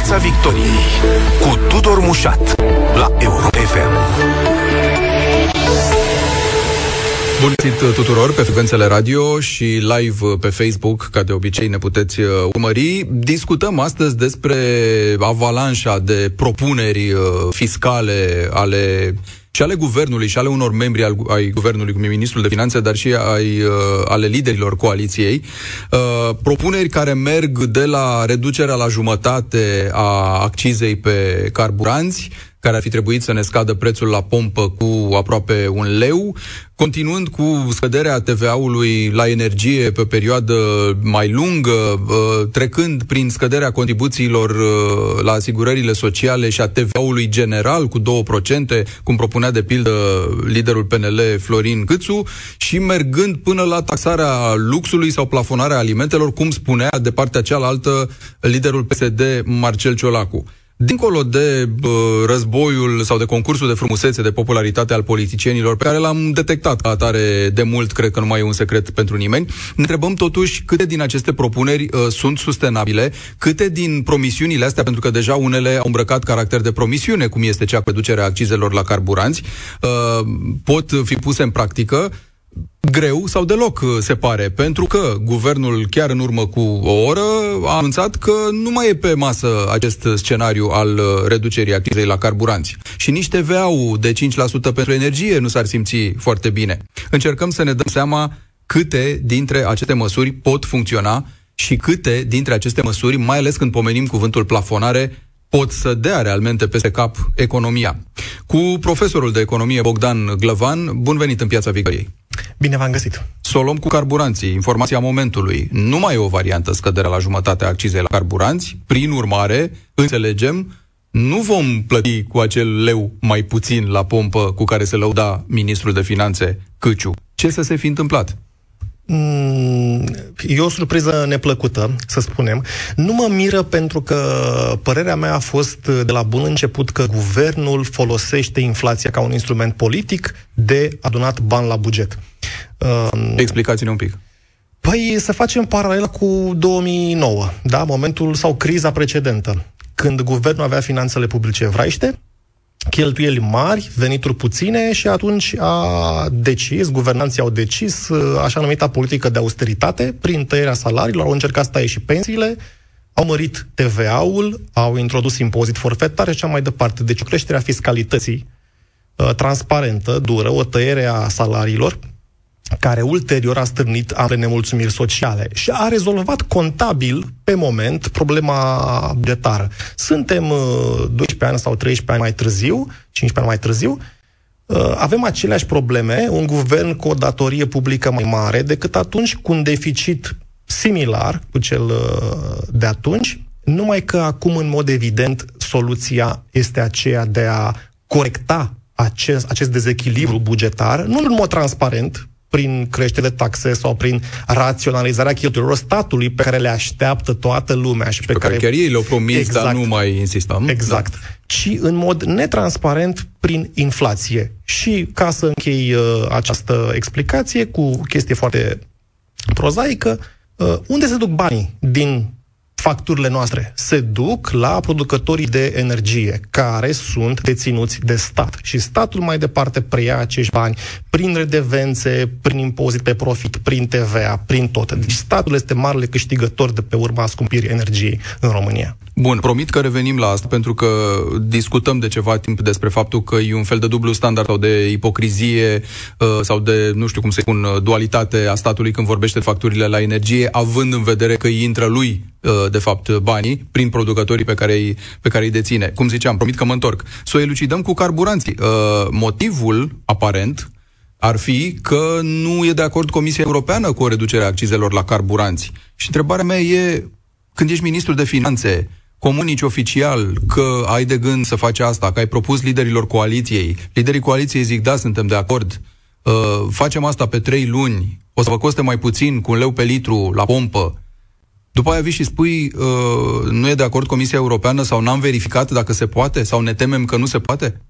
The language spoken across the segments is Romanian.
Piața Victoriei cu Tudor Mușat la Europa FM. Bun găsit tuturor pe frecvențele radio și live pe Facebook, ca de obicei ne puteți uh, urmări. Discutăm astăzi despre avalanșa de propuneri uh, fiscale ale și ale guvernului și ale unor membri al, ai guvernului, cum e ministrul de finanțe, dar și ai, uh, ale liderilor coaliției, uh, propuneri care merg de la reducerea la jumătate a accizei pe carburanți, care ar fi trebuit să ne scadă prețul la pompă cu aproape un leu, continuând cu scăderea TVA-ului la energie pe perioadă mai lungă, uh, trecând prin scăderea contribuțiilor uh, la asigurările sociale și a TVA-ului general cu 2%, cum propunea de pildă liderul PNL Florin Câțu, și mergând până la taxarea luxului sau plafonarea alimentelor, cum spunea de partea cealaltă liderul PSD Marcel Ciolacu. Dincolo de uh, războiul sau de concursul de frumusețe, de popularitate al politicienilor, pe care l-am detectat ca atare de mult, cred că nu mai e un secret pentru nimeni, ne întrebăm totuși câte din aceste propuneri uh, sunt sustenabile, câte din promisiunile astea, pentru că deja unele au îmbrăcat caracter de promisiune, cum este cea cu reducerea accizelor la carburanți, uh, pot fi puse în practică greu sau deloc, uh, se pare, pentru că guvernul chiar în urmă cu o oră a anunțat că nu mai e pe masă acest scenariu al uh, reducerii accizei la carburanți. Și nici TVA-ul de 5% pentru energie nu s-ar simți foarte bine. Încercăm să ne dăm seama câte dintre aceste măsuri pot funcționa și câte dintre aceste măsuri, mai ales când pomenim cuvântul plafonare, pot să dea realmente peste cap economia. Cu profesorul de economie Bogdan Glăvan, bun venit în Piața Victoriei. Bine v-am găsit. Să o luăm cu carburanții. Informația momentului. Nu mai e o variantă scăderea la jumătate a accizei la carburanți. Prin urmare, înțelegem, nu vom plăti cu acel leu mai puțin la pompă cu care se lăuda ministrul de finanțe Câciu. Ce să se fi întâmplat? Mm, e o surpriză neplăcută, să spunem. Nu mă miră pentru că părerea mea a fost de la bun început că guvernul folosește inflația ca un instrument politic de adunat bani la buget. Explicați-ne un pic. Păi să facem paralela cu 2009, da? Momentul sau criza precedentă, când guvernul avea finanțele publice vraiște, cheltuieli mari, venituri puține și atunci a decis, guvernanții au decis uh, așa numita politică de austeritate prin tăierea salariilor, au încercat să taie și pensiile, au mărit TVA-ul, au introdus impozit forfetar și așa mai departe. Deci o creștere a fiscalității uh, transparentă, dură, o tăiere a salariilor, care ulterior a stârnit ale nemulțumiri sociale și a rezolvat contabil, pe moment, problema bugetară. Suntem 12 uh, ani sau 13 ani mai târziu, 15 ani mai târziu, uh, avem aceleași probleme, un guvern cu o datorie publică mai mare decât atunci cu un deficit similar cu cel uh, de atunci, numai că acum, în mod evident, soluția este aceea de a corecta acest, acest dezechilibru bugetar, nu în mod transparent, prin creștere de taxe sau prin raționalizarea cheltuielor statului pe care le așteaptă toată lumea și pe, pe care, care chiar ei le-au promis, exact, dar nu mai insistăm. Exact. Da. Ci în mod netransparent prin inflație. Și ca să închei uh, această explicație cu o chestie foarte prozaică, uh, unde se duc banii din facturile noastre se duc la producătorii de energie, care sunt deținuți de stat. Și statul mai departe preia acești bani prin redevențe, prin impozit pe profit, prin TVA, prin tot. Deci statul este marele câștigător de pe urma scumpirii energiei în România. Bun, promit că revenim la asta, pentru că discutăm de ceva timp despre faptul că e un fel de dublu standard sau de ipocrizie uh, sau de, nu știu cum să spun, dualitate a statului când vorbește de facturile la energie, având în vedere că îi intră lui uh, de fapt, banii prin producătorii pe care îi, pe care îi deține. Cum ziceam, promit că mă întorc. Să o elucidăm cu carburanții. Uh, motivul, aparent, ar fi că nu e de acord Comisia Europeană cu o reducere a accizelor la carburanți. Și întrebarea mea e, când ești ministru de finanțe, comunici oficial că ai de gând să faci asta, că ai propus liderilor coaliției, liderii coaliției zic, da, suntem de acord, uh, facem asta pe trei luni, o să vă coste mai puțin cu un leu pe litru la pompă, după aia vii și spui, uh, nu e de acord Comisia Europeană sau n-am verificat dacă se poate sau ne temem că nu se poate?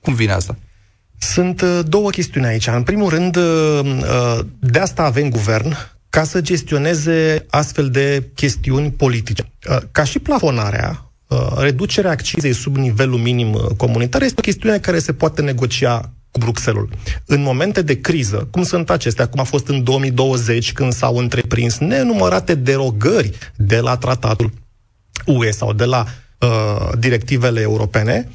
Cum vine asta? Sunt uh, două chestiuni aici. În primul rând, uh, uh, de asta avem guvern, ca să gestioneze astfel de chestiuni politice. Uh, ca și plafonarea, Uh, reducerea accizei sub nivelul minim uh, comunitar este o chestiune care se poate negocia cu Bruxelles. În momente de criză, cum sunt acestea, cum a fost în 2020, când s-au întreprins nenumărate derogări de la tratatul UE sau de la uh, directivele europene,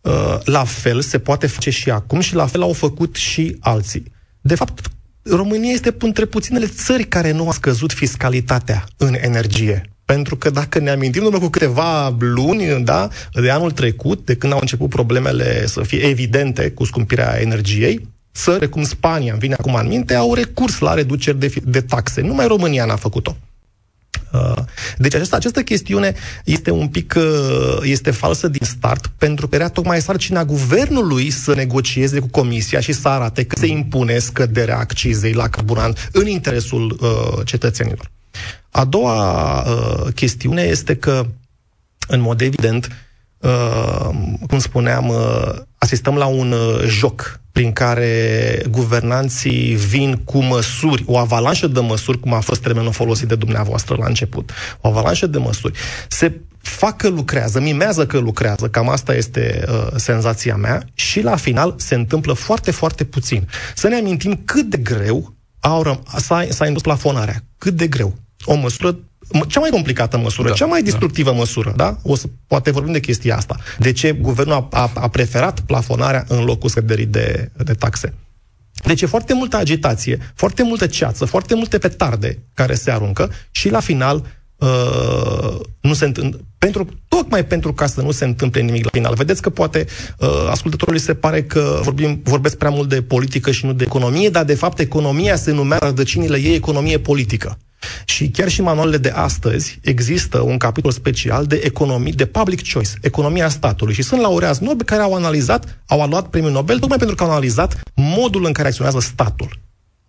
uh, la fel se poate face și acum și la fel au făcut și alții. De fapt, România este între puținele țări care nu a scăzut fiscalitatea în energie. Pentru că dacă ne amintim, numai cu câteva luni, da, de anul trecut, de când au început problemele să fie evidente cu scumpirea energiei, țări cum Spania, îmi vine acum în minte, au recurs la reduceri de, de taxe. Numai România n-a făcut-o. Uh, deci această, această chestiune este un pic uh, este falsă din start, pentru că era tocmai sarcina guvernului să negocieze cu Comisia și să arate că se impune scăderea accizei la carburant în interesul uh, cetățenilor. A doua uh, chestiune este că, în mod evident, uh, cum spuneam, uh, asistăm la un uh, joc prin care guvernanții vin cu măsuri, o avalanșă de măsuri, cum a fost termenul folosit de dumneavoastră la început, o avalanșă de măsuri, se fac că lucrează, mimează că lucrează, cam asta este uh, senzația mea, și la final se întâmplă foarte, foarte puțin. Să ne amintim cât de greu au răm- s-a, s-a indus plafonarea, cât de greu. O măsură cea mai complicată măsură, da, cea mai distructivă da. măsură, da? O să, poate vorbim de chestia asta. De ce guvernul a, a, a preferat plafonarea în locul scăderii de, de taxe? Deci e foarte multă agitație, foarte multă ceață, foarte multe petarde care se aruncă și la final uh, nu se întâmplă. Pentru, tocmai pentru ca să nu se întâmple nimic la final. Vedeți că poate uh, ascultătorului se pare că vorbim, vorbesc prea mult de politică și nu de economie, dar de fapt economia se numea rădăcinile ei economie politică. Și chiar și manualele de astăzi există un capitol special de economie, de public choice, economia statului. Și sunt laureați Nobel care au analizat, au luat premiul Nobel tocmai pentru că au analizat modul în care acționează statul.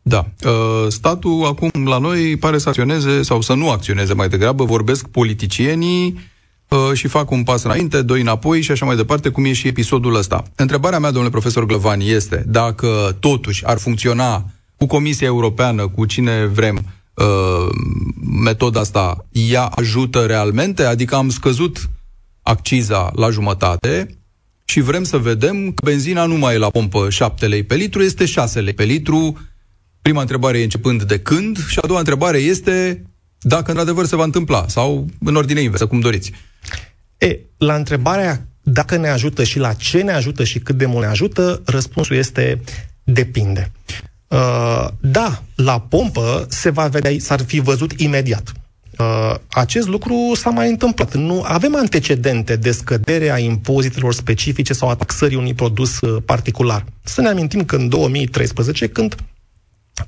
Da. Uh, statul acum la noi pare să acționeze sau să nu acționeze mai degrabă. Vorbesc politicienii uh, și fac un pas înainte, doi înapoi și așa mai departe, cum e și episodul ăsta. Întrebarea mea, domnule profesor Glăvani, este dacă totuși ar funcționa cu Comisia Europeană, cu cine vrem, Uh, metoda asta, ea ajută realmente? Adică am scăzut acciza la jumătate și vrem să vedem că benzina nu mai e la pompă 7 lei pe litru, este 6 lei pe litru. Prima întrebare e începând de când și a doua întrebare este dacă într-adevăr se va întâmpla sau în ordine inversă, cum doriți. E, la întrebarea dacă ne ajută și la ce ne ajută și cât de mult ne ajută, răspunsul este depinde. Uh, da, la pompă se va vedea, s-ar fi văzut imediat. Uh, acest lucru s-a mai întâmplat. Nu avem antecedente de scădere a impozitelor specifice sau a taxării unui produs uh, particular. Să ne amintim că în 2013, când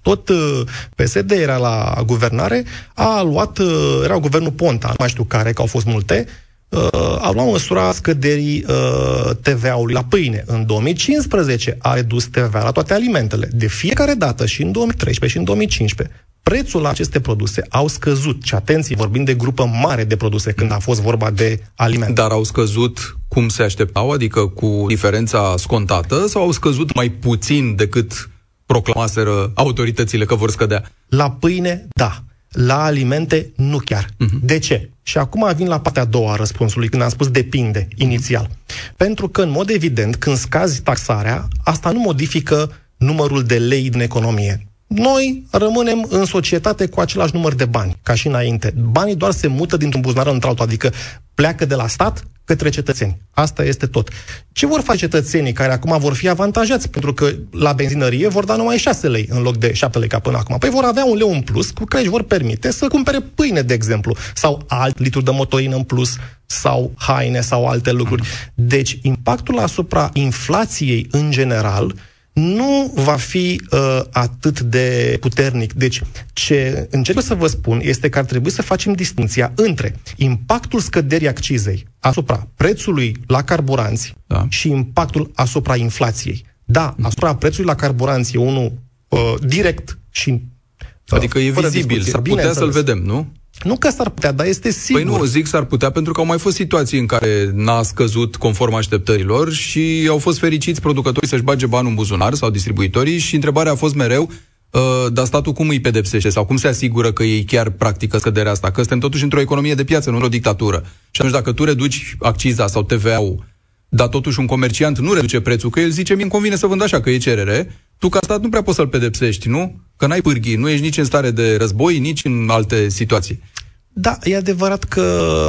tot uh, PSD era la guvernare, a luat, uh, era guvernul Ponta, nu mai știu care, că au fost multe, uh, au luat măsura scăderii uh, TVA-ului la pâine. În 2015 a redus TVA la toate alimentele. De fiecare dată, și în 2013 și în 2015, prețul la aceste produse au scăzut. Și atenție, vorbim de grupă mare de produse când a fost vorba de alimente. Dar au scăzut cum se așteptau, adică cu diferența scontată, sau au scăzut mai puțin decât proclamaseră autoritățile că vor scădea? La pâine, da la alimente, nu chiar. Uh-huh. De ce? Și acum vin la partea a doua a răspunsului, când am spus depinde, inițial. Pentru că, în mod evident, când scazi taxarea, asta nu modifică numărul de lei din economie. Noi rămânem în societate cu același număr de bani, ca și înainte. Banii doar se mută dintr-un buzunar într-altul, adică pleacă de la stat către cetățeni. Asta este tot. Ce vor face cetățenii care acum vor fi avantajați? Pentru că la benzinărie vor da numai 6 lei în loc de 7 lei ca până acum. Păi vor avea un leu în plus cu care își vor permite să cumpere pâine, de exemplu, sau alt litru de motorină în plus, sau haine sau alte lucruri. Deci impactul asupra inflației în general nu va fi uh, atât de puternic. Deci, ce încerc să vă spun este că ar trebui să facem distinția între impactul scăderii accizei asupra prețului la carburanți da. și impactul asupra inflației. Da, asupra prețului la carburanți e unul uh, direct și uh, Adică e vizibil, s-ar putea să-l vedem, nu? Nu că s-ar putea, dar este sigur. Păi nu, zic s-ar putea pentru că au mai fost situații în care n-a scăzut conform așteptărilor și au fost fericiți producătorii să-și bage banul în buzunar sau distribuitorii și întrebarea a fost mereu Uh, dar statul cum îi pedepsește sau cum se asigură că ei chiar practică scăderea asta? Că suntem totuși într-o economie de piață, nu într-o dictatură. Și atunci dacă tu reduci acciza sau TVA-ul, dar totuși un comerciant nu reduce prețul, că el zice, mie îmi convine să vând așa, că e cerere, tu ca stat nu prea poți să-l pedepsești, nu? Că n-ai pârghii, nu ești nici în stare de război, nici în alte situații. Da, e adevărat că...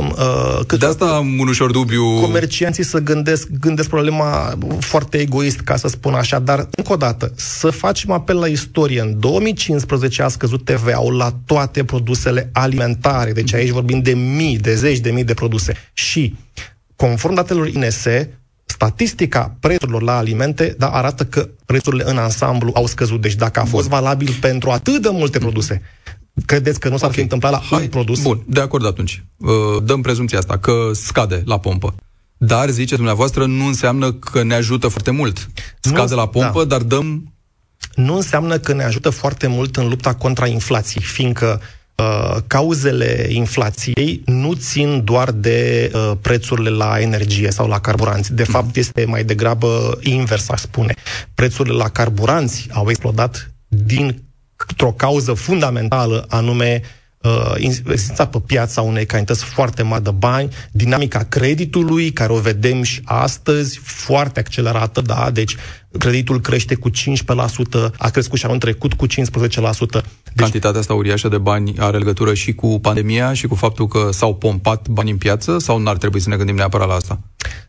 Uh, că de asta am un ușor dubiu... Comercianții să gândesc, gândesc problema foarte egoist, ca să spun așa, dar, încă o dată, să facem apel la istorie. În 2015 a scăzut TVA-ul la toate produsele alimentare, deci aici vorbim de mii, de zeci de mii de produse. Și, conform datelor INSE, statistica prețurilor la alimente da, arată că prețurile în ansamblu au scăzut. Deci dacă a fost valabil pentru atât de multe produse, credeți că nu s-ar okay. fi întâmplat la Hai. un produs? Bun, de acord atunci. Uh, dăm prezumția asta, că scade la pompă. Dar, zice dumneavoastră, nu înseamnă că ne ajută foarte mult. Scade nu, la pompă, da. dar dăm... Nu înseamnă că ne ajută foarte mult în lupta contra inflației, fiindcă uh, cauzele inflației nu țin doar de uh, prețurile la energie sau la carburanți. De fapt, este mai degrabă invers, aș spune. Prețurile la carburanți au explodat din într-o cauză fundamentală, anume uh, existența pe piața unei cantități foarte mari de bani, dinamica creditului, care o vedem și astăzi, foarte accelerată, da, deci creditul crește cu 15%, a crescut și anul trecut cu 15%. Deci, Cantitatea asta uriașă de bani are legătură și cu pandemia și cu faptul că s-au pompat bani în piață sau n-ar trebui să ne gândim neapărat la asta?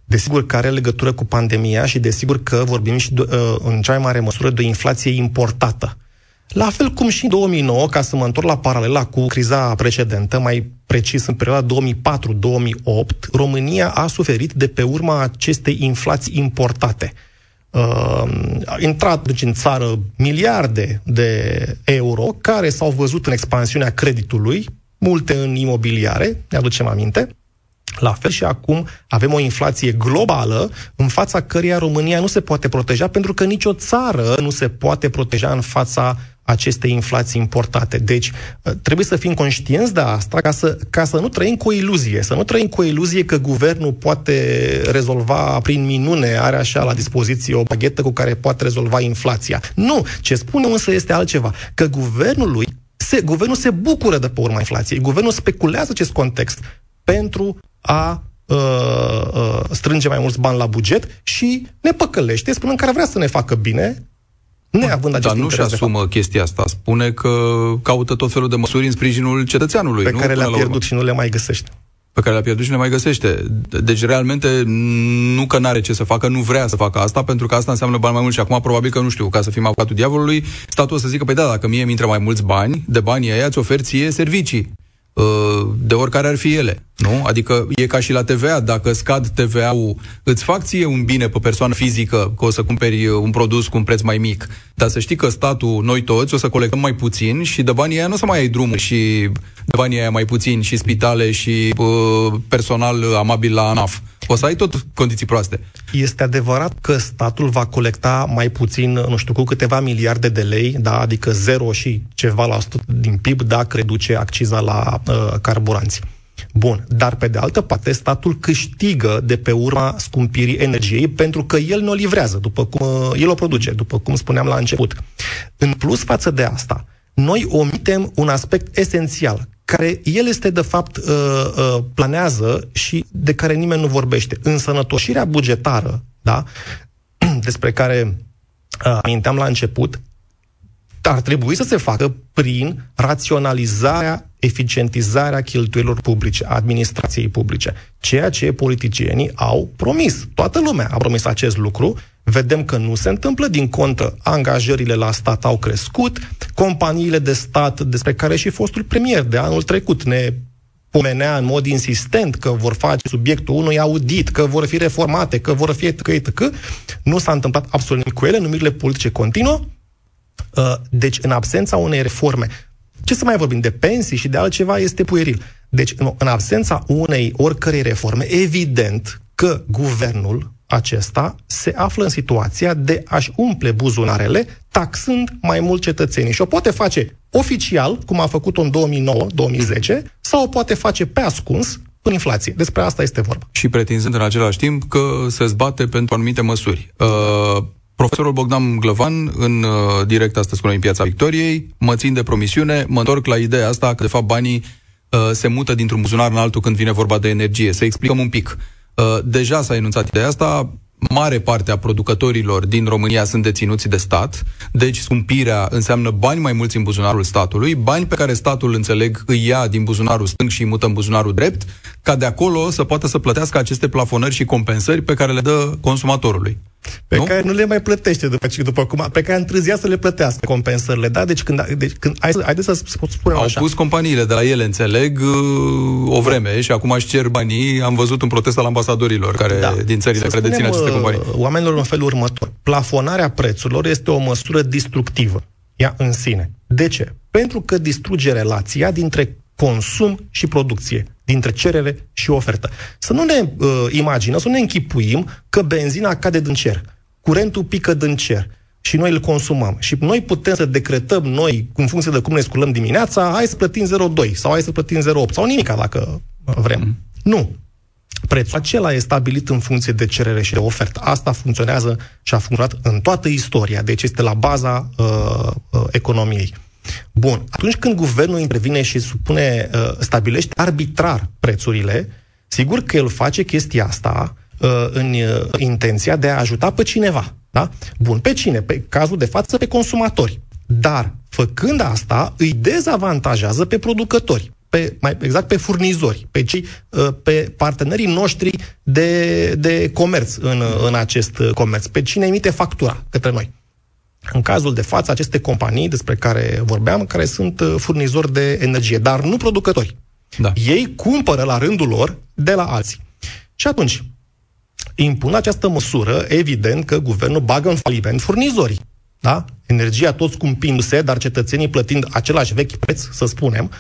Desigur că are legătură cu pandemia și desigur că vorbim și de, uh, în cea mai mare măsură de o inflație importată. La fel cum și în 2009, ca să mă întorc la paralela cu criza precedentă, mai precis în perioada 2004-2008, România a suferit de pe urma acestei inflații importate. Uh, a intrat deci, în țară miliarde de euro care s-au văzut în expansiunea creditului, multe în imobiliare, ne aducem aminte, la fel și acum avem o inflație globală în fața căreia România nu se poate proteja pentru că nicio țară nu se poate proteja în fața aceste inflații importate. Deci, uh, trebuie să fim conștienți de asta ca să, ca să nu trăim cu o iluzie, să nu trăim cu o iluzie că guvernul poate rezolva prin minune, are așa la dispoziție o baghetă cu care poate rezolva inflația. Nu! Ce spune însă este altceva, că guvernul lui se, guvernul se bucură de pe urma inflației. Guvernul speculează acest context pentru a uh, uh, strânge mai mulți bani la buget și ne păcălește, spunând că ar vrea să ne facă bine, neavând acest Dar nu și asumă chestia asta. Spune că caută tot felul de măsuri în sprijinul cetățeanului. Pe nu? care le-a pierdut și nu le mai găsește pe care le-a pierdut și le mai găsește. Deci, realmente, nu că n-are ce să facă, nu vrea să facă asta, pentru că asta înseamnă bani mai mulți. Și acum, probabil că, nu știu, ca să fim avocatul diavolului, statul o să zică, păi da, dacă mie mi intră mai mulți bani, de banii aia îți ofer ție servicii. Uh, de oricare ar fi ele. Nu? Adică e ca și la TVA, dacă scad TVA-ul, îți fac ție un bine pe persoană fizică că o să cumperi un produs cu un preț mai mic, dar să știi că statul, noi toți, o să colectăm mai puțin și de banii aia nu o să mai ai drumul și de banii aia mai puțin și spitale și uh, personal amabil la ANAF. O să ai tot condiții proaste. Este adevărat că statul va colecta mai puțin, nu știu, cu câteva miliarde de lei, da, adică zero și ceva la sută din PIB, dacă reduce acciza la uh, carburanți. Bun, dar pe de altă parte, statul câștigă de pe urma scumpirii energiei pentru că el nu o livrează, după cum uh, el o produce, după cum spuneam la început. În plus față de asta, noi omitem un aspect esențial, care el este de fapt uh, uh, planează și de care nimeni nu vorbește. Însănătoșirea bugetară, da, despre care uh, aminteam la început, ar trebui să se facă prin raționalizarea, eficientizarea cheltuielor publice, administrației publice. Ceea ce politicienii au promis. Toată lumea a promis acest lucru. Vedem că nu se întâmplă, din contră, angajările la stat au crescut, companiile de stat, despre care și fostul premier de anul trecut ne pomenea în mod insistent că vor face subiectul unui audit, că vor fi reformate, că vor fi etc., etc. Nu s-a întâmplat absolut nimic cu ele, numirile politice continuă, Uh, deci, în absența unei reforme, ce să mai vorbim, de pensii și de altceva este pueril. Deci, în absența unei oricărei reforme, evident că guvernul acesta se află în situația de a-și umple buzunarele taxând mai mult cetățenii. Și o poate face oficial, cum a făcut-o în 2009-2010, sau o poate face pe ascuns, în inflație. Despre asta este vorba. Și pretinzând în același timp că se zbate pentru anumite măsuri. Uh, Profesorul Bogdan Glăvan, în uh, direct astăzi cu noi în Piața Victoriei, mă țin de promisiune, mă întorc la ideea asta că, de fapt, banii uh, se mută dintr-un buzunar în altul când vine vorba de energie. Să explicăm un pic. Uh, deja s-a enunțat ideea asta, mare parte a producătorilor din România sunt deținuți de stat, deci scumpirea înseamnă bani mai mulți în buzunarul statului, bani pe care statul, înțeleg, îi ia din buzunarul stâng și îi mută în buzunarul drept, ca de acolo să poată să plătească aceste plafonări și compensări pe care le dă consumatorului. Pe nu? care nu le mai plătește după, după cum, pe care a întârziat să le plătească compensările, da? Deci când, deci când hai, haideți să spunem Au așa. pus companiile de la ele, înțeleg, o vreme și acum își cer banii. Am văzut un protest al ambasadorilor care, da. din țările care dețin aceste companii. Uh, oamenilor în felul următor. Plafonarea prețurilor este o măsură destructivă, ea în sine. De ce? Pentru că distruge relația dintre consum și producție, dintre cerere și ofertă. Să nu ne uh, imaginăm, să nu ne închipuim că benzina cade din cer, curentul pică din cer și noi îl consumăm. Și noi putem să decretăm noi, în funcție de cum ne sculăm dimineața, hai să plătim 0,2 sau hai să plătim 0,8 sau nimica dacă vrem. Mm. Nu. Prețul acela e stabilit în funcție de cerere și de ofertă. Asta funcționează și a funcționat în toată istoria, deci este la baza uh, uh, economiei. Bun, atunci când guvernul intervine și supune, uh, stabilește arbitrar prețurile, sigur că el face chestia asta uh, în uh, intenția de a ajuta pe cineva. Da? Bun, pe cine? Pe cazul de față, pe consumatori. Dar, făcând asta, îi dezavantajează pe producători pe, mai exact pe furnizori, pe, cei, pe partenerii noștri de, de comerț în, în acest comerț, pe cine emite factura către noi. În cazul de față, aceste companii despre care vorbeam, care sunt uh, furnizori de energie, dar nu producători. Da. Ei cumpără la rândul lor de la alții. Și atunci, impun această măsură, evident că guvernul bagă în faliment furnizorii. Da? Energia tot scumpindu-se, dar cetățenii plătind același vechi preț, să spunem,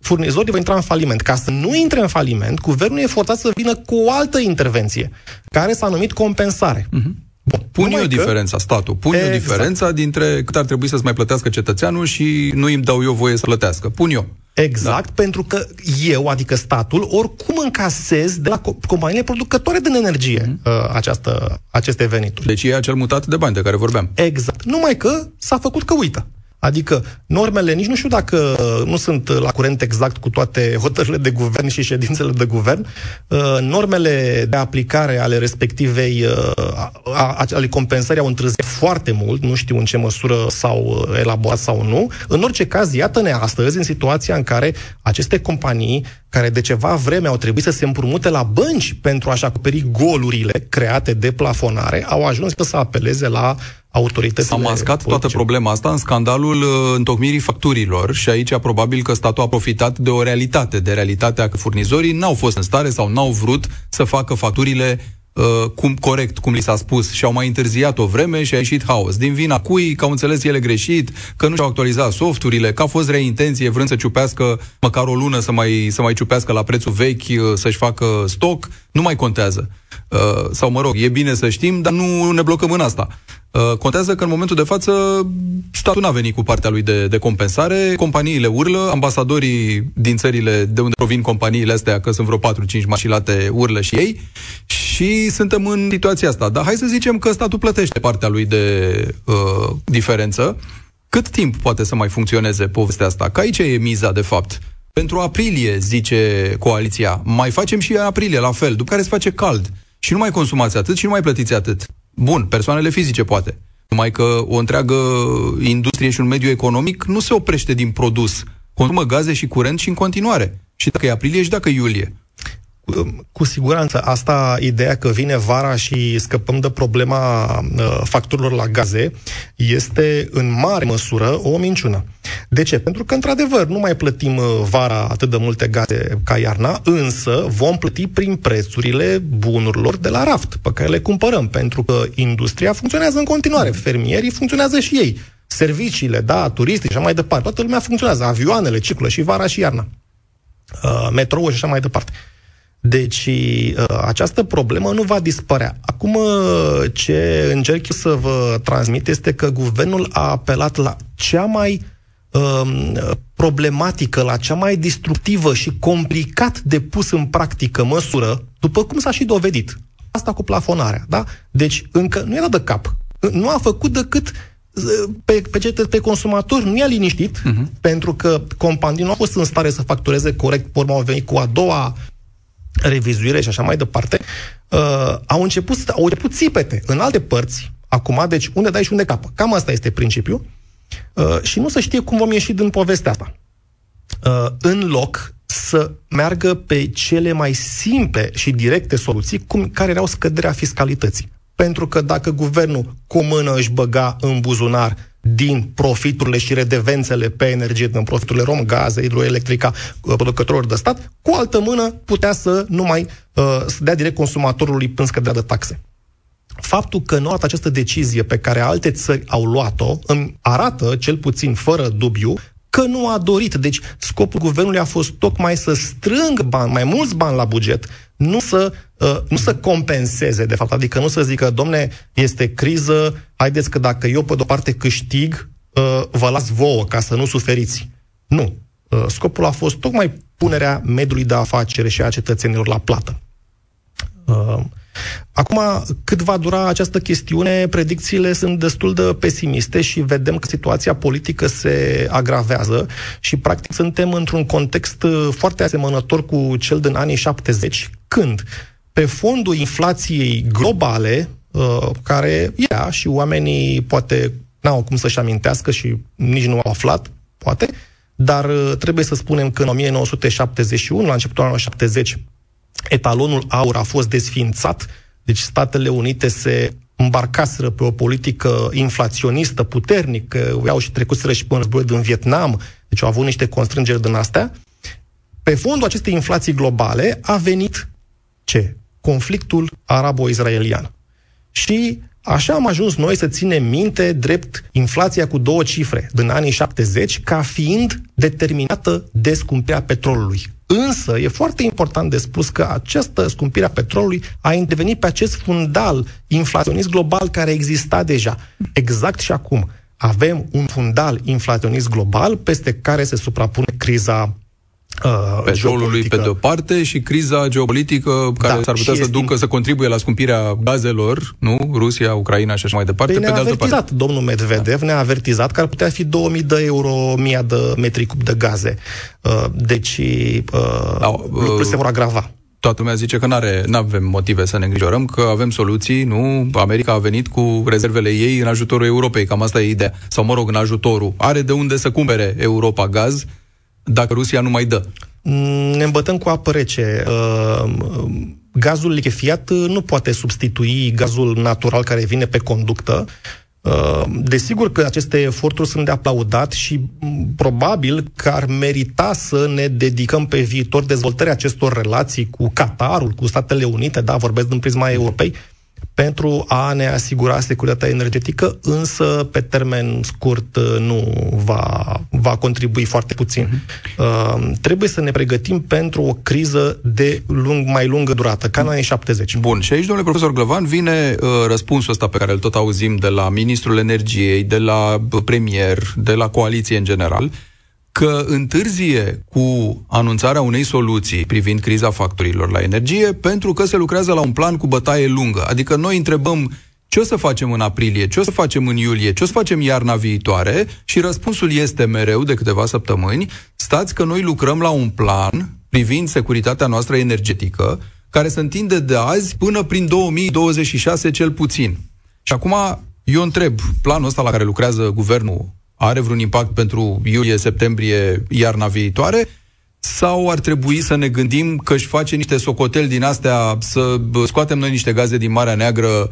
furnizorii vor intra în faliment. Ca să nu intre în faliment, guvernul e forțat să vină cu o altă intervenție, care s-a numit compensare. Uh-huh. Bun, pun eu că... diferența, statul, pun exact. eu diferența dintre cât ar trebui să-ți mai plătească cetățeanul și nu îmi dau eu voie să plătească. Pun eu. Exact, da? pentru că eu, adică statul, oricum încasez de la companiile producătoare de energie mm-hmm. această, aceste venituri. Deci e acel mutat de bani de care vorbeam. Exact. Numai că s-a făcut că uită. Adică normele, nici nu știu dacă nu sunt la curent exact cu toate hotările de guvern și ședințele de guvern, uh, normele de aplicare ale respectivei, uh, ale compensării au întârziat foarte mult, nu știu în ce măsură s-au uh, elaborat sau nu. În orice caz, iată-ne astăzi în situația în care aceste companii care de ceva vreme au trebuit să se împrumute la bănci pentru a-și acoperi golurile create de plafonare, au ajuns să apeleze la autoritățile S-a mascat politice. toată problema asta în scandalul uh, întocmirii facturilor și aici probabil că statul a profitat de o realitate, de realitatea că furnizorii n-au fost în stare sau n-au vrut să facă facturile uh, cum, corect, cum li s-a spus, și au mai întârziat o vreme și a ieșit haos. Din vina cui, că au înțeles ele greșit, că nu și-au actualizat softurile, că a fost rea intenție vrând să ciupească măcar o lună să mai, să mai ciupească la prețul vechi, uh, să-și facă stoc, nu mai contează. Uh, sau mă rog, e bine să știm, dar nu ne blocăm în asta. Uh, contează că în momentul de față statul n-a venit cu partea lui de, de compensare, companiile urlă, ambasadorii din țările de unde provin companiile astea, că sunt vreo 4-5 mașilate, urlă și ei și suntem în situația asta. Dar hai să zicem că statul plătește partea lui de uh, diferență. Cât timp poate să mai funcționeze povestea asta? Că aici e miza, de fapt. Pentru aprilie, zice coaliția, mai facem și aprilie la fel, după care se face cald. Și nu mai consumați atât și nu mai plătiți atât. Bun, persoanele fizice poate. Numai că o întreagă industrie și un mediu economic nu se oprește din produs. Consumă gaze și curent și în continuare. Și dacă e aprilie și dacă e iulie. Cu siguranță. Asta, ideea că vine vara și scăpăm de problema uh, facturilor la gaze, este în mare măsură o minciună. De ce? Pentru că, într-adevăr, nu mai plătim uh, vara atât de multe gaze ca iarna, însă vom plăti prin prețurile bunurilor de la raft, pe care le cumpărăm, pentru că industria funcționează în continuare, fermierii funcționează și ei, serviciile, da, turistice și așa mai departe, toată lumea funcționează, avioanele circulă și vara și iarna, uh, metrou și așa mai departe. Deci, uh, această problemă nu va dispărea. Acum, uh, ce încerc eu să vă transmit este că guvernul a apelat la cea mai um, problematică, la cea mai destructivă și complicat de pus în practică măsură, după cum s-a și dovedit. Asta cu plafonarea, da? Deci, încă nu era de cap nu a făcut decât pe, pe, pe consumator nu i-a liniștit, uh-huh. pentru că companii nu au fost în stare să factureze corect, pe au venit cu a doua revizuire și așa mai departe, uh, au, început, au început țipete în alte părți, acum, deci unde dai și unde capă. Cam asta este principiul. Uh, și nu se știe cum vom ieși din povestea asta. Uh, în loc să meargă pe cele mai simple și directe soluții, cum, care erau scăderea fiscalității. Pentru că dacă guvernul cu o mână își băga în buzunar din profiturile și redevențele pe energie, din profiturile rom, gaze, hidroelectrica, uh, producătorilor de stat, cu altă mână putea să nu mai uh, să dea direct consumatorului până scădea de taxe. Faptul că nu a luat această decizie pe care alte țări au luat-o îmi arată, cel puțin fără dubiu, că nu a dorit. Deci scopul guvernului a fost tocmai să strângă bani, mai mulți bani la buget, nu să, uh, nu să compenseze, de fapt. Adică nu să zică, domne, este criză, haideți că dacă eu pe de-o parte câștig, uh, vă las vouă ca să nu suferiți. Nu. Uh, scopul a fost tocmai punerea mediului de afacere și a cetățenilor la plată. Uh, Acum, cât va dura această chestiune, predicțiile sunt destul de pesimiste și vedem că situația politică se agravează și, practic, suntem într-un context uh, foarte asemănător cu cel din anii 70, când, pe fondul inflației globale, uh, care ea și oamenii poate n-au cum să-și amintească și nici nu au aflat, poate, dar uh, trebuie să spunem că în 1971, la începutul anului 70, etalonul aur a fost desfințat, deci Statele Unite se îmbarcaseră pe o politică inflaționistă puternică, iau și trecuseră și până războiul din Vietnam, deci au avut niște constrângeri din astea. Pe fondul acestei inflații globale a venit ce? Conflictul arabo-israelian. Și Așa am ajuns noi să ținem minte drept inflația cu două cifre din anii 70 ca fiind determinată de scumpirea petrolului. Însă, e foarte important de spus că această scumpire a petrolului a intervenit pe acest fundal inflaționist global care exista deja. Exact și acum avem un fundal inflaționist global peste care se suprapune criza uh, petrolului pe de-o parte și criza geopolitică care da, s-ar putea să ducă, să contribuie la scumpirea gazelor, nu? Rusia, Ucraina și așa mai departe. Păi pe ne-a de avertizat, parte. domnul Medvedev da. ne-a avertizat că ar putea fi 2000 de euro mia de metri cub de gaze. Uh, deci uh, da, uh, lucrurile se vor agrava toată lumea zice că nu avem motive să ne îngrijorăm, că avem soluții, nu? America a venit cu rezervele ei în ajutorul Europei, cam asta e ideea. Sau, mă rog, în ajutorul. Are de unde să cumpere Europa gaz, dacă Rusia nu mai dă? Mm, ne îmbătăm cu apă rece. Uh, gazul lichefiat nu poate substitui gazul natural care vine pe conductă. Uh, desigur că aceste eforturi sunt de aplaudat și mm, probabil că ar merita să ne dedicăm pe viitor dezvoltării acestor relații cu Qatarul, cu Statele Unite, da, vorbesc din prisma Europei, pentru a ne asigura securitatea energetică, însă pe termen scurt uh, nu va, va contribui foarte puțin. Uh-huh. Uh, trebuie să ne pregătim pentru o criză de lung, mai lungă durată, ca în anii 70. Bun, și aici, domnule profesor Glăvan, vine uh, răspunsul ăsta pe care îl tot auzim de la Ministrul Energiei, de la premier, de la coaliție în general, că întârzie cu anunțarea unei soluții privind criza factorilor la energie pentru că se lucrează la un plan cu bătaie lungă. Adică noi întrebăm ce o să facem în aprilie, ce o să facem în iulie, ce o să facem iarna viitoare și răspunsul este mereu de câteva săptămâni, stați că noi lucrăm la un plan privind securitatea noastră energetică care se întinde de azi până prin 2026 cel puțin. Și acum eu întreb, planul ăsta la care lucrează guvernul are vreun impact pentru iulie-septembrie iarna viitoare? Sau ar trebui să ne gândim că își face niște socoteli din astea, să scoatem noi niște gaze din Marea Neagră Uh,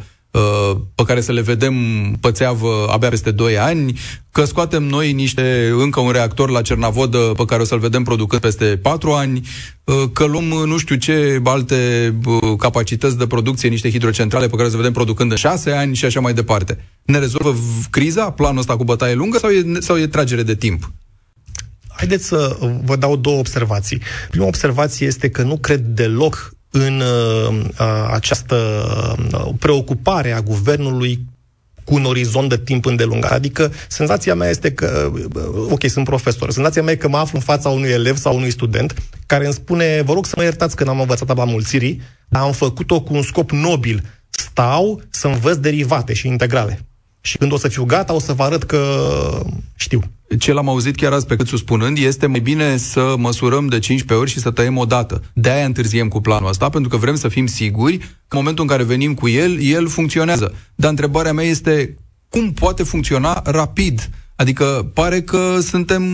pe care să le vedem pățeavă abia peste 2 ani, că scoatem noi niște, încă un reactor la Cernavodă pe care o să-l vedem producând peste 4 ani, uh, că luăm nu știu ce alte uh, capacități de producție, niște hidrocentrale pe care o să vedem producând în 6 ani și așa mai departe. Ne rezolvă criza, planul ăsta cu bătaie lungă sau e, sau e tragere de timp? Haideți să vă dau două observații. Prima observație este că nu cred deloc în uh, această uh, preocupare a guvernului cu un orizont de timp îndelungat. Adică senzația mea este că, uh, ok, sunt profesor, senzația mea e că mă aflu în fața unui elev sau unui student care îmi spune, vă rog să mă iertați că n-am învățat aba mulțirii, dar am făcut-o cu un scop nobil. Stau să învăț derivate și integrale. Și când o să fiu gata, o să vă arăt că știu. Ce l-am auzit chiar azi pe cât spunând, este mai bine să măsurăm de 15 ori și să tăiem o dată. De-aia întârziem cu planul ăsta, pentru că vrem să fim siguri că în momentul în care venim cu el, el funcționează. Dar întrebarea mea este cum poate funcționa rapid? Adică pare că suntem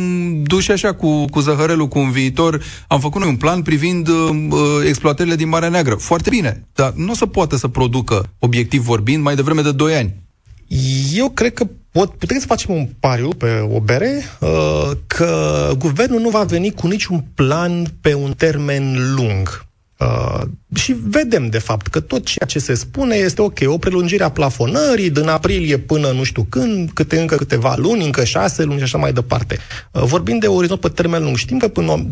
duși așa cu, cu zăhărelul cu un viitor. Am făcut noi un plan privind uh, uh exploatările din Marea Neagră. Foarte bine, dar nu o să poată să producă, obiectiv vorbind, mai devreme de 2 ani. Eu cred că pot, putem să facem un pariu pe o bere uh, că guvernul nu va veni cu niciun plan pe un termen lung. Uh, și vedem, de fapt, că tot ceea ce se spune este ok, o prelungire a plafonării din aprilie până nu știu când, câte încă câteva luni, încă șase luni și așa mai departe. Uh, vorbind de orizont pe termen lung, știm că până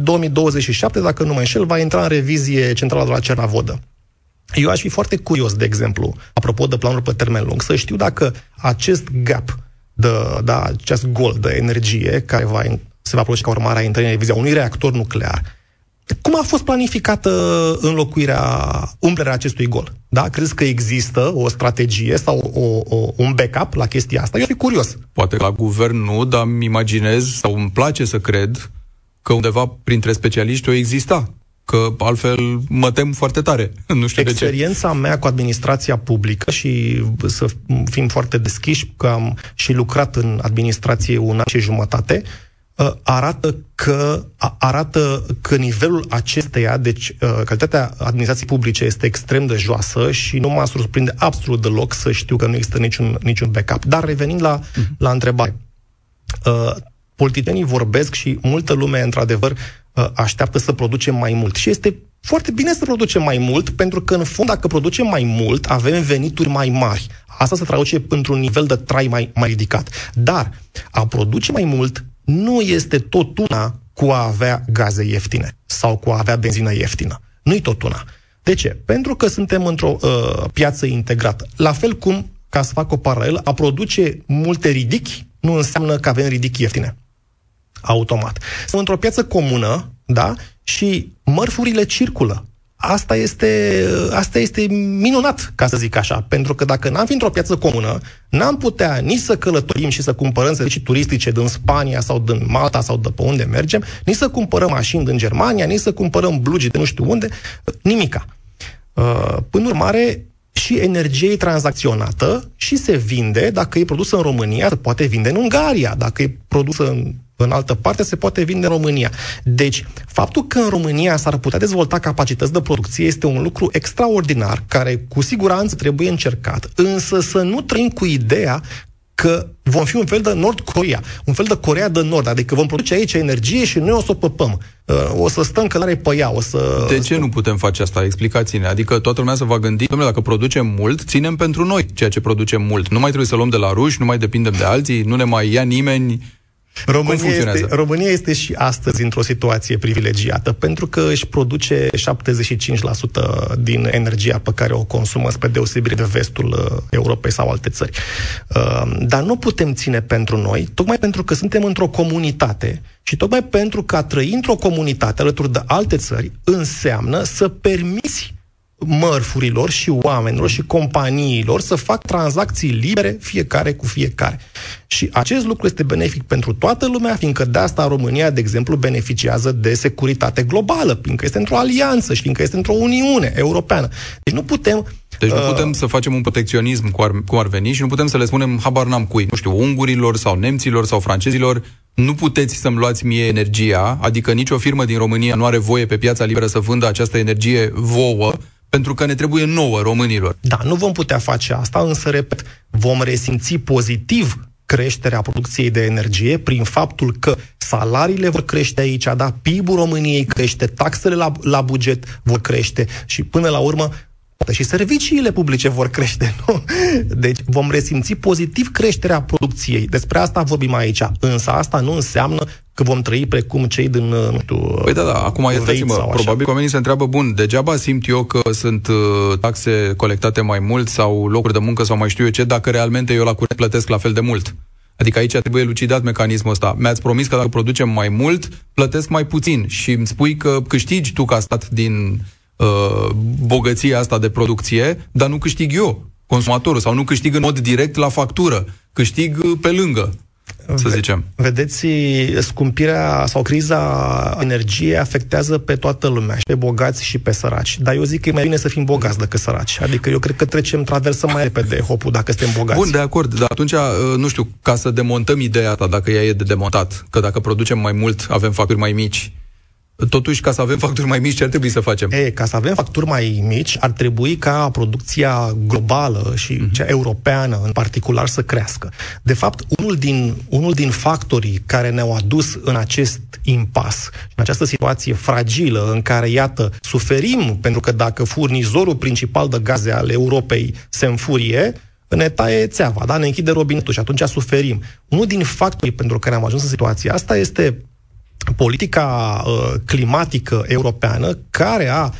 2027, dacă nu mă înșel, va intra în revizie centrala de la Cernavodă. Eu aș fi foarte curios, de exemplu, apropo de planuri pe termen lung, să știu dacă acest gap, de, da, acest gol de energie care va, se va produce ca urmare a intrării în revizia unui reactor nuclear, cum a fost planificată înlocuirea, umplerea acestui gol? Da? Crezi că există o strategie sau o, o, un backup la chestia asta? Eu fi curios. Poate la guvern nu, dar îmi imaginez sau îmi place să cred că undeva printre specialiști o exista că altfel mă tem foarte tare. Nu știu Experiența de ce. mea cu administrația publică și să fim foarte deschiși, că am și lucrat în administrație un an și jumătate, ă, arată că, arată că nivelul acesteia, deci ă, calitatea administrației publice este extrem de joasă și nu mă surprinde absolut deloc să știu că nu există niciun, niciun backup. Dar revenind la, uh-huh. la întrebare, ă, politicienii vorbesc și multă lume, într-adevăr, Uh, așteaptă să producem mai mult. Și este foarte bine să producem mai mult, pentru că, în fond, dacă producem mai mult, avem venituri mai mari. Asta se traduce într-un nivel de trai mai, mai ridicat. Dar a produce mai mult nu este tot una cu a avea gaze ieftine sau cu a avea benzină ieftină. Nu-i tot una. De ce? Pentru că suntem într-o uh, piață integrată. La fel cum, ca să fac o paralelă, a produce multe ridichi nu înseamnă că avem ridichi ieftine automat. Sunt într-o piață comună, da? Și mărfurile circulă. Asta este, asta este minunat, ca să zic așa, pentru că dacă n-am fi într-o piață comună, n-am putea nici să călătorim și să cumpărăm servicii turistice din Spania sau din Malta sau de pe unde mergem, nici să cumpărăm mașini din Germania, nici să cumpărăm blugi de nu știu unde, nimica. Uh, până urmare, și energie e tranzacționată și se vinde, dacă e produsă în România, se poate vinde în Ungaria, dacă e produsă în în altă parte, se poate vinde în România. Deci, faptul că în România s-ar putea dezvolta capacități de producție este un lucru extraordinar, care cu siguranță trebuie încercat, însă să nu trăim cu ideea că vom fi un fel de Nord Corea, un fel de Corea de Nord, adică vom produce aici energie și noi o să o păpăm. Uh, o să stăm călare pe ea, o să... De ce nu putem face asta? Explicați-ne. Adică toată lumea să va gândi, domnule, dacă producem mult, ținem pentru noi ceea ce producem mult. Nu mai trebuie să luăm de la ruși, nu mai depindem de alții, nu ne mai ia nimeni România este, România este și astăzi într-o situație privilegiată, pentru că își produce 75% din energia pe care o consumă, spre deosebire de vestul uh, Europei sau alte țări. Uh, dar nu putem ține pentru noi, tocmai pentru că suntem într-o comunitate și tocmai pentru că a trăi într-o comunitate alături de alte țări înseamnă să permiți mărfurilor și oamenilor și companiilor să fac tranzacții libere fiecare cu fiecare. Și acest lucru este benefic pentru toată lumea, fiindcă de asta România, de exemplu, beneficiază de securitate globală, fiindcă este într-o alianță și fiindcă este într-o Uniune Europeană. Deci nu putem deci nu uh, putem uh, să facem un protecționism cu ar, cum ar veni și nu putem să le spunem habar n-am cui, nu știu, ungurilor sau nemților sau francezilor, nu puteți să-mi luați mie energia, adică nicio firmă din România nu are voie pe piața liberă să vândă această energie vouă, pentru că ne trebuie nouă românilor. Da, nu vom putea face asta, însă, repet, vom resimți pozitiv creșterea producției de energie prin faptul că salariile vor crește aici, da, PIB-ul României crește, taxele la, la buget vor crește și până la urmă și serviciile publice vor crește, nu? Deci vom resimți pozitiv creșterea producției. Despre asta vorbim aici. Însă asta nu înseamnă că vom trăi precum cei din, uh, nu știu, Păi da, da, acum iertați-mă, probabil oamenii se întreabă, bun, degeaba simt eu că sunt uh, taxe colectate mai mult sau locuri de muncă sau mai știu eu ce, dacă realmente eu la curent plătesc la fel de mult. Adică aici trebuie lucidat mecanismul ăsta. Mi-ați promis că dacă producem mai mult, plătesc mai puțin și îmi spui că câștigi tu ca stat din uh, bogăția asta de producție, dar nu câștig eu. consumatorul sau nu câștig în mod direct la factură, câștig pe lângă să zicem. Vedeți, scumpirea sau criza energiei afectează pe toată lumea, și pe bogați și pe săraci. Dar eu zic că e mai bine să fim bogați decât săraci. Adică eu cred că trecem, traversăm mai repede hopul dacă suntem bogați. Bun, de acord, dar atunci, uh, nu știu, ca să demontăm ideea ta, dacă ea e de demontat, că dacă producem mai mult, avem facturi mai mici, Totuși, ca să avem facturi mai mici, ce ar trebui să facem? E, ca să avem facturi mai mici, ar trebui ca producția globală și uh-huh. cea europeană în particular să crească. De fapt, unul din, unul din factorii care ne-au adus în acest impas, în această situație fragilă în care, iată, suferim, pentru că dacă furnizorul principal de gaze al Europei se înfurie, ne taie țeava, da? ne închide robinetul și atunci suferim. Unul din factorii pentru care am ajuns în situația asta este politica uh, climatică europeană care a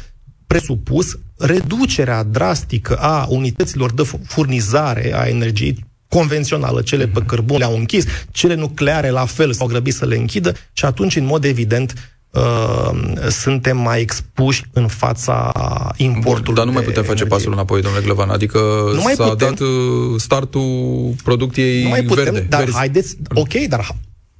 presupus reducerea drastică a unităților de furnizare a energiei convențională, cele pe cărbun le-au închis, cele nucleare la fel s-au grăbit să le închidă și atunci, în mod evident, uh, suntem mai expuși în fața importului. Bun, dar nu mai putem face pasul înapoi, domnule Glăvan. Adică nu mai s-a putem. dat uh, startul producției nu mai putem, verde. Dar verzi. haideți, ok, dar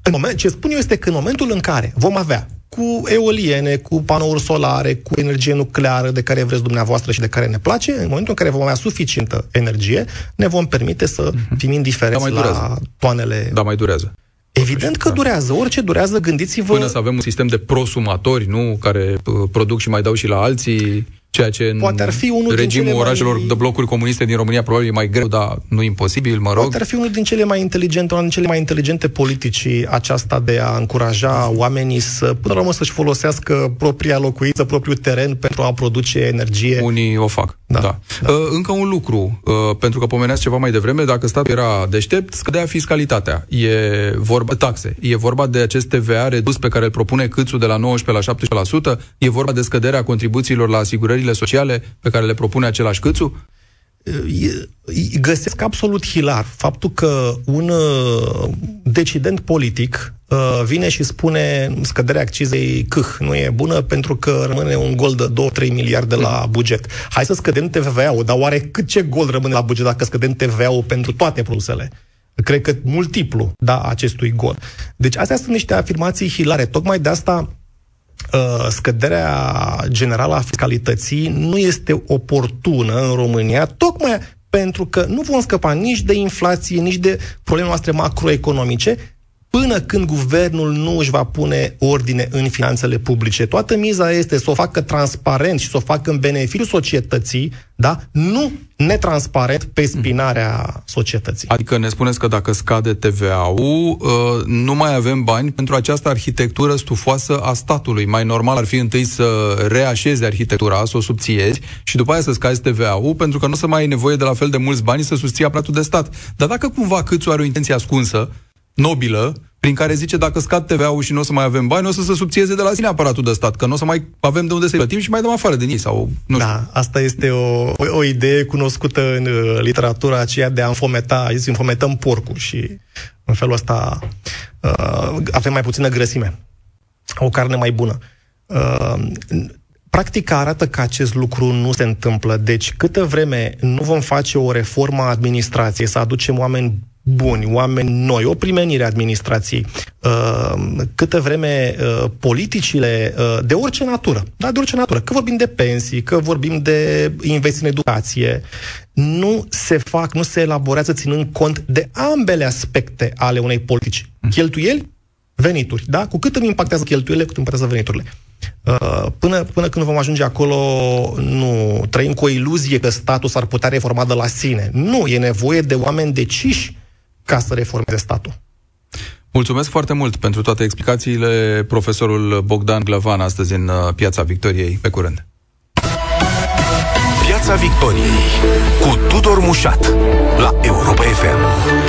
în moment, ce spun eu este că în momentul în care vom avea cu eoliene, cu panouri solare, cu energie nucleară de care vreți dumneavoastră și de care ne place, în momentul în care vom avea suficientă energie, ne vom permite să mhm. fim indiferenți da, la toanele... Da, mai durează. Evident că da. durează, orice durează, gândiți-vă... Până să avem un sistem de prosumatori, nu? Care uh, produc și mai dau și la alții ceea ce în Poate ar fi unul regimul din orașelor mai... de blocuri comuniste din România probabil e mai greu, dar nu imposibil, mă rog. Poate ar fi unul din cele mai inteligente, unul din cele mai inteligente politici aceasta de a încuraja oamenii să, până la urmă, să-și folosească propria locuință, propriul teren pentru a produce energie. Unii o fac. Da. da. da. Uh, încă un lucru, uh, pentru că pomeneați ceva mai devreme, dacă statul era deștept, scădea fiscalitatea. E vorba, taxe. E vorba de acest TVA redus pe care îl propune Câțu de la 19 la 17%, e vorba de scăderea contribuțiilor la asigurările sociale pe care le propune același Câțu? găsesc absolut hilar faptul că un uh, decident politic uh, vine și spune scăderea accizei câh nu e bună pentru că rămâne un gol de 2-3 miliarde la buget. Hai să scădem TVA-ul, dar oare cât ce gol rămâne la buget dacă scădem TVA-ul pentru toate produsele? Cred că multiplu, da, acestui gol. Deci astea sunt niște afirmații hilare. Tocmai de asta Uh, scăderea generală a fiscalității nu este oportună în România, tocmai pentru că nu vom scăpa nici de inflație, nici de probleme noastre macroeconomice, până când guvernul nu își va pune ordine în finanțele publice. Toată miza este să o facă transparent și să o facă în beneficiul societății, da? Nu netransparent pe spinarea societății. Adică ne spuneți că dacă scade TVA-ul, uh, nu mai avem bani pentru această arhitectură stufoasă a statului. Mai normal ar fi întâi să reașezi arhitectura, să o subțiezi și după aia să scazi TVA-ul, pentru că nu o să mai ai nevoie de la fel de mulți bani să susții aparatul de stat. Dar dacă cumva Câțu are o intenție ascunsă, nobilă, prin care zice dacă scad TVA-ul și nu o să mai avem bani, o să se subțieze de la sine aparatul de stat, că nu o să mai avem de unde să plătim și mai dăm afară din ei. Sau, nu da, știu. asta este o, o, o idee cunoscută în uh, literatura aceea de a înfometa, zis, înfometăm porcul și în felul ăsta uh, avem mai puțină grăsime. O carne mai bună. Uh, practica arată că acest lucru nu se întâmplă. Deci, câtă vreme nu vom face o reformă a administrației, să aducem oameni buni, oameni noi, o primenire a administrației, uh, câtă vreme uh, politicile uh, de orice natură, da, de orice natură, că vorbim de pensii, că vorbim de investiții în educație, nu se fac, nu se elaborează ținând cont de ambele aspecte ale unei politici. Mm. Cheltuieli, venituri, da? Cu cât îmi impactează cheltuielile, cât îmi impactează veniturile. Până, până când vom ajunge acolo, nu trăim cu o iluzie că statul s-ar putea reforma de la sine. Nu, e nevoie de oameni deciși ca să reformeze statul. Mulțumesc foarte mult pentru toate explicațiile, profesorul Bogdan Glavan, astăzi în uh, Piața Victoriei. Pe curând! Piața Victoriei cu Tudor Mușat la Europa FM.